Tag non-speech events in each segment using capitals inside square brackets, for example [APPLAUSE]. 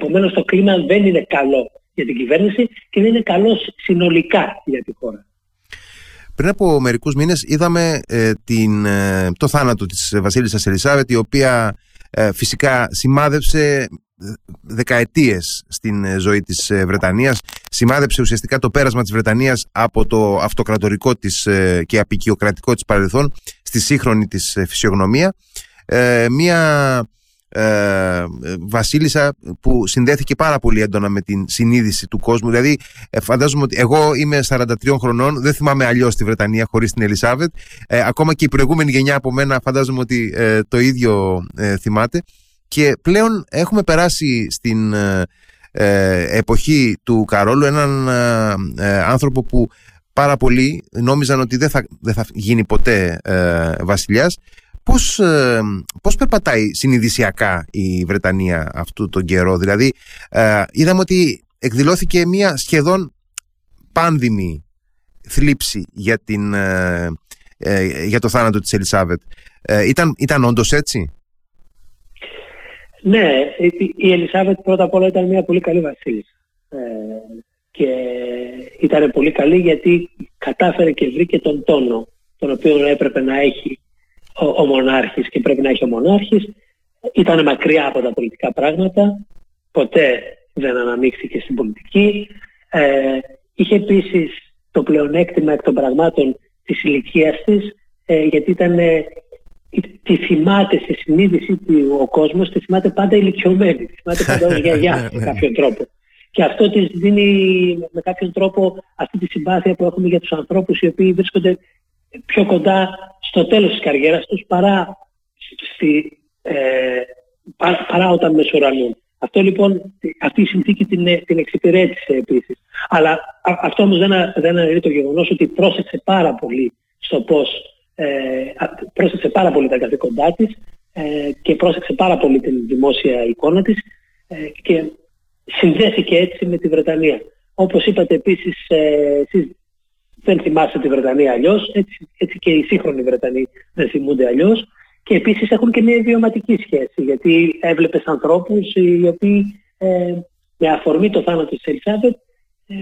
Επομένως το κλίμα δεν είναι καλό για την κυβέρνηση και δεν είναι καλό συνολικά για τη χώρα. Πριν από μερικούς μήνες είδαμε ε, την, ε, το θάνατο της Βασίλισσας Ελισάβετ η οποία ε, φυσικά σημάδεψε δεκαετίες στην ζωή της Βρετανίας σημάδεψε ουσιαστικά το πέρασμα της Βρετανίας από το αυτοκρατορικό της και απεικιοκρατικό της παρελθόν στη σύγχρονη της φυσιογνωμία μια ε, βασίλισσα που συνδέθηκε πάρα πολύ έντονα με την συνείδηση του κόσμου. Δηλαδή, ε, φαντάζομαι ότι εγώ είμαι 43 χρονών, δεν θυμάμαι αλλιώς τη Βρετανία χωρίς την Ελισάβετ. Ε, ακόμα και η προηγούμενη γενιά από μένα φαντάζομαι ότι ε, το ίδιο ε, θυμάται. Και πλέον έχουμε περάσει στην εποχή του Καρόλου έναν άνθρωπο που πάρα πολλοί νόμιζαν ότι δεν θα, δεν θα γίνει ποτέ βασιλιάς Πώς, ε, πώς περπατάει συνειδησιακά η Βρετανία αυτού τον καιρό; Δηλαδή ε, είδαμε ότι εκδηλώθηκε μια σχεδόν πάνδημη θλίψη για, την, ε, ε, για το θάνατο της Ελισάβετ. ήταν, ήταν όντως έτσι; Ναι, η Ελισάβετ πρώτα απ' όλα ήταν μια πολύ καλή βασίλισσα. και ήταν πολύ καλή γιατί κατάφερε και βρήκε τον τόνο τον οποίο έπρεπε να έχει ο, ο μονάρχης και πρέπει να έχει ο μονάρχης. Ήταν μακριά από τα πολιτικά πράγματα, ποτέ δεν αναμίχθηκε στην πολιτική. Ε, είχε επίσης το πλεονέκτημα εκ των πραγμάτων της ηλικίας της, ε, γιατί ήταν, ε, τη θυμάται στη συνείδηση του ο κόσμος, τη θυμάται πάντα ηλικιωμένη, τη θυμάται πάντα ως [LAUGHS] γιαγιά με ναι, ναι. κάποιον τρόπο. Και αυτό της δίνει με κάποιον τρόπο αυτή τη συμπάθεια που έχουμε για τους ανθρώπους οι οποίοι βρίσκονται πιο κοντά στο τέλος της καριέρας τους παρά, στη, ε, παρά, όταν μεσουρανούν. Αυτό λοιπόν, αυτή η συνθήκη την, την εξυπηρέτησε επίσης. Αλλά αυτό όμως δεν, δεν αναιρεί το γεγονός ότι πρόσεξε πάρα πολύ στο πώς, ε, πρόσεξε πάρα πολύ τα καθήκοντά της ε, και πρόσεξε πάρα πολύ την δημόσια εικόνα της ε, και συνδέθηκε έτσι με τη Βρετανία. Όπως είπατε επίσης, ε, δεν θυμάσαι τη Βρετανία αλλιώς, έτσι, έτσι και οι σύγχρονοι Βρετανοί δεν θυμούνται αλλιώς. Και επίσης έχουν και μια ιδιωματική σχέση, γιατί έβλεπες ανθρώπους οι οποίοι ε, με αφορμή το θάνατο της Ελισάβετ ε,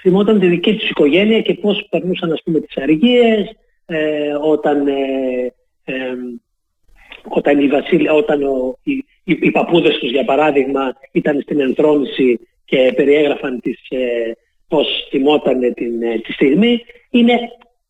θυμόταν τη δική τους οικογένεια και πώς περνούσαν ας πούμε τις αργίες, ε, όταν, ε, ε, όταν, οι, βασίλη, όταν ο, οι, οι, οι παππούδες τους για παράδειγμα ήταν στην ενθρόνηση και περιέγραφαν τις, ε, πώς θυμόταν την, ε, τη στιγμή, είναι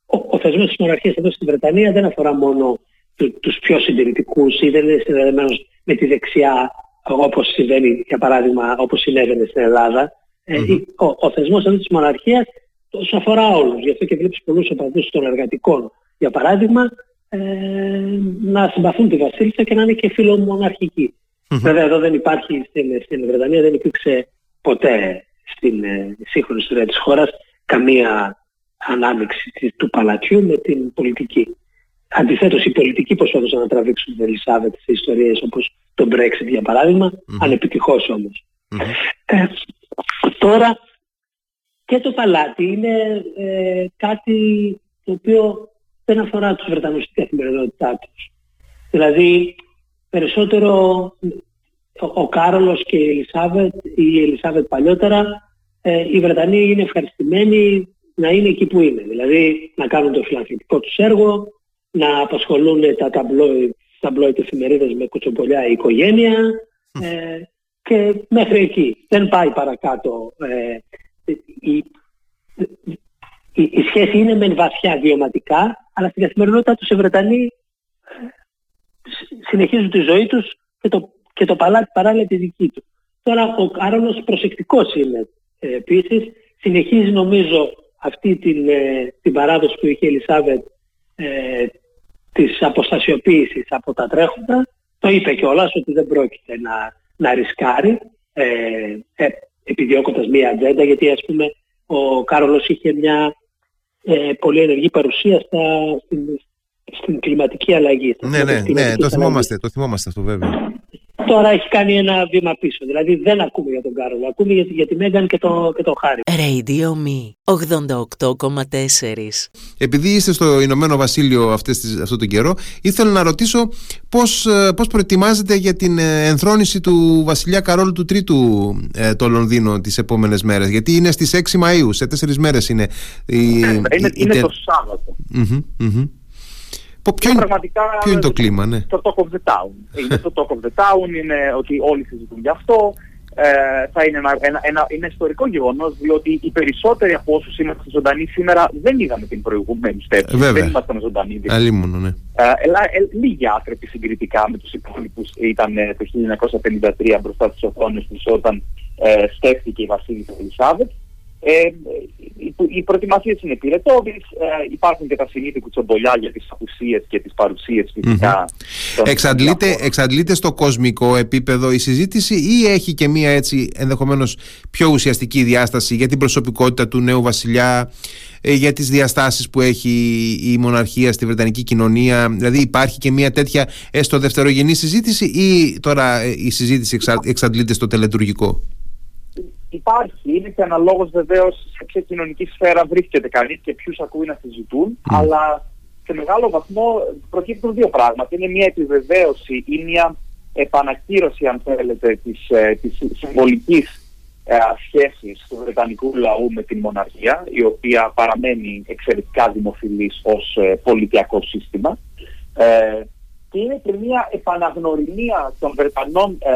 ο, ο θεσμός της μοναρχίας εδώ στην Βρετανία δεν αφορά μόνο του, τους πιο συντηρητικούς ή δεν είναι συνδεδεμένος με τη δεξιά όπως συμβαίνει για παράδειγμα όπως συνέβαινε στην ελλαδα ε, ο, ο θεσμός αυτή της μοναρχίας τόσο αφορά όλους. Γι' αυτό και βλέπεις πολλούς οπαδούς των εργατικών για παράδειγμα ε, να συμπαθούν τη Βασίλισσα και να είναι και φιλομοναρχικοί. Mm-hmm. Βέβαια εδώ δεν υπάρχει στην, στην Βρετανία δεν υπήρξε ποτέ στην ε, σύγχρονη ιστορία της χώρας καμία ανάμειξη του παλατιού με την πολιτική. Αντιθέτως, οι πολιτικοί προσπαθούσαν να τραβήξουν την Ελισάβετ σε ιστορίες όπως το Brexit για παράδειγμα, mm-hmm. ανεπιτυχώς όμως. Ε, τώρα και το παλάτι είναι ε, κάτι το οποίο δεν αφορά τους Βρετανούς στην καθημερινότητά τους. Δηλαδή, περισσότερο ο, ο Κάρολος και η Ελισάβετ, η Ελισάβετ παλιότερα, ε, οι Βρετανοί είναι ευχαριστημένοι να είναι εκεί που είναι. Δηλαδή να κάνουν το φιλανθρωπικό τους έργο, να απασχολούν τα ταμπλόι, ταμπλόι εφημερίδες με κουτσοπολιά η οικογένεια ε, και μέχρι εκεί. Δεν πάει παρακάτω. Ε, η, η, η, σχέση είναι μεν βαθιά βιωματικά, αλλά στην καθημερινότητα τους οι Βρετανοί ε, συνεχίζουν τη ζωή τους και το και το παλάτι παράλληλα τη δική του. Τώρα ο Κάρολος προσεκτικός είναι ε, επίσης. Συνεχίζει νομίζω αυτή την, ε, την παράδοση που είχε η Ελισάβετ ε, της αποστασιοποίησης από τα τρέχοντα. Το είπε κιόλας ότι δεν πρόκειται να, να ρισκάρει ε, ε, επιδιώκοντας μία ατζέντα γιατί ας πούμε ο Κάρολος είχε μια ε, πολύ ενεργή παρουσία στα, στην, στην κλιματική αλλαγή. Ναι, ναι, ναι, το θυμόμαστε, το θυμόμαστε αυτό βέβαια. Τώρα έχει κάνει ένα βήμα πίσω. Δηλαδή δεν ακούμε για τον Κάρολο. Ακούμε για, για τη Μέγαν και το, και το Χάρη. Radio Me 88,4 Επειδή είστε στο Ηνωμένο Βασίλειο αυτές τις, αυτό τον καιρό, ήθελα να ρωτήσω πώς, ε, πώς προετοιμάζετε για την ε, ενθρόνηση του βασιλιά Καρόλου του Τρίτου ε, το Λονδίνο τις επόμενες μέρες. Γιατί είναι στις 6 Μαΐου, σε τέσσερις μέρες είναι. Η, είναι, η, είναι το Σάββατο. Ποιο, είναι, ποιο είναι το κλίμα, ναι. Το Talk of the Town. είναι το Talk of the Town, είναι ότι όλοι συζητούν γι' αυτό. Ε, θα είναι ένα, ένα, ένα, ένα ιστορικό γεγονός, διότι οι περισσότεροι από όσους είμαστε ζωντανοί σήμερα δεν είδαμε την προηγούμενη στέψη. Βέβαια. Δεν ήμασταν ζωντανοί. Δηλαδή. Αλλήμον, ναι. Ε, ε, λίγοι άνθρωποι συγκριτικά με τους υπόλοιπους ήταν ε, το 1953 μπροστά στι οθόνες τους όταν ε, στέφθηκε η Βασίλισσα Ελισάβετ. Ε, οι, οι προετοιμασίες είναι πυρετόδει. Ε, υπάρχουν και τα συνήθεια κουτσομπολιά για τις απουσίες και τις παρουσίες φυσικά. Mm-hmm. Εξαντλείται, εξαντλείται στο κοσμικό επίπεδο η συζήτηση ή έχει και μία έτσι ενδεχομένως πιο ουσιαστική διάσταση για την προσωπικότητα του νέου βασιλιά, ε, για τις διαστάσεις που έχει η μοναρχία στη Βρετανική κοινωνία; Δηλαδή υπάρχει και μία τέτοια έστω δευτερογενή συζήτηση ή τώρα ε, η συζήτηση εξαντλείται στο τελετουργικό; Υπάρχει, είναι και αναλόγως βεβαίως σε ποια κοινωνική σφαίρα βρίσκεται κανείς και ποιους ακούει να συζητούν, αλλά σε μεγάλο βαθμό προκύπτουν δύο πράγματα. Είναι μια επιβεβαίωση ή μια επανακύρωση, αν θέλετε, της, ε, της συμβολικής ε, σχέσης του Βρετανικού λαού με την μοναρχία, η οποία παραμένει εξαιρετικά δημοφιλής ως ε, πολιτιακό σύστημα. Ε, και είναι και μια επαναγνωριμία των Βρετανών ε,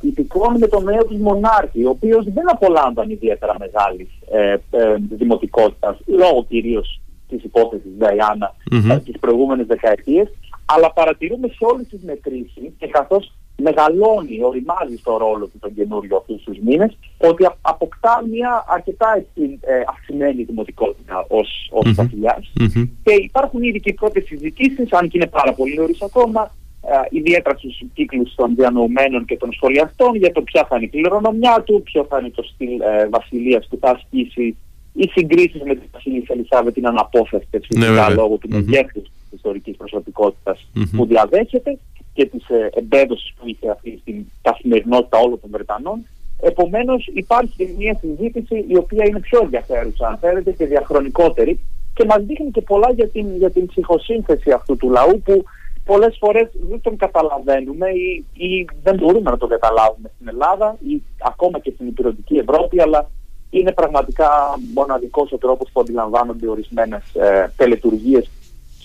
υπηκών με τον νέο του μονάρχη, ο οποίος δεν απολάμβανε ιδιαίτερα μεγάλης ε, ε, δημοτικότητας, λόγω κυρίως της υπόθεσης Νταϊάννα mm-hmm. τι προηγούμενε δεκαετίε. Αλλά παρατηρούμε σε όλες τις μετρήσεις και καθώς μεγαλώνει, οριμάζει στο ρόλο του τον καινούριο αυτούς τους μήνες, ότι αποκτά μια αρκετά έτσι, ε, αυξημένη δημοτικότητα ως ως mm-hmm. βασιλιά. Mm-hmm. Και υπάρχουν ήδη και πρώτες συζητήσεις, αν και είναι πάρα πολύ νωρίς ακόμα, ε, ιδιαίτερα στους κύκλους των διανοουμένων και των σχολιαστών, για το ποια θα είναι η κληρονομιά του, ποιο θα είναι το στυλ ε, βασιλείας που θα ασκήσει. Οι συγκρίσεις με τη Βασιλεία Ελισάβετ είναι αναπόφευκτε φυσικά ναι, λόγω του μεγέθους της ιστορικής προσωπικότητας που διαδέχεται και της ε, εμπέδωσης που είχε αυτή στην καθημερινότητα όλων των Βρετανών. Επομένως υπάρχει μια συζήτηση η οποία είναι πιο ενδιαφέρουσα αν θέλετε και διαχρονικότερη και μας δείχνει και πολλά για την, για την ψυχοσύνθεση αυτού του λαού που πολλές φορές δεν τον καταλαβαίνουμε ή, ή δεν μπορούμε να τον καταλάβουμε στην Ελλάδα ή ακόμα και στην υπηρετική Ευρώπη αλλά είναι πραγματικά μοναδικός ο τρόπος που αντιλαμβάνονται ορισμένες ε, τελετουργίες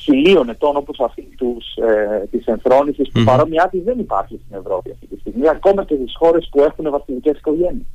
χιλίων ετών όπως αυτή τους, ε, της ενθρόνησης που mm-hmm. παρόμοιά της δεν υπάρχει στην Ευρώπη αυτή τη στιγμή ακόμα και στις χώρες που έχουν βασιλικές οικογένειες.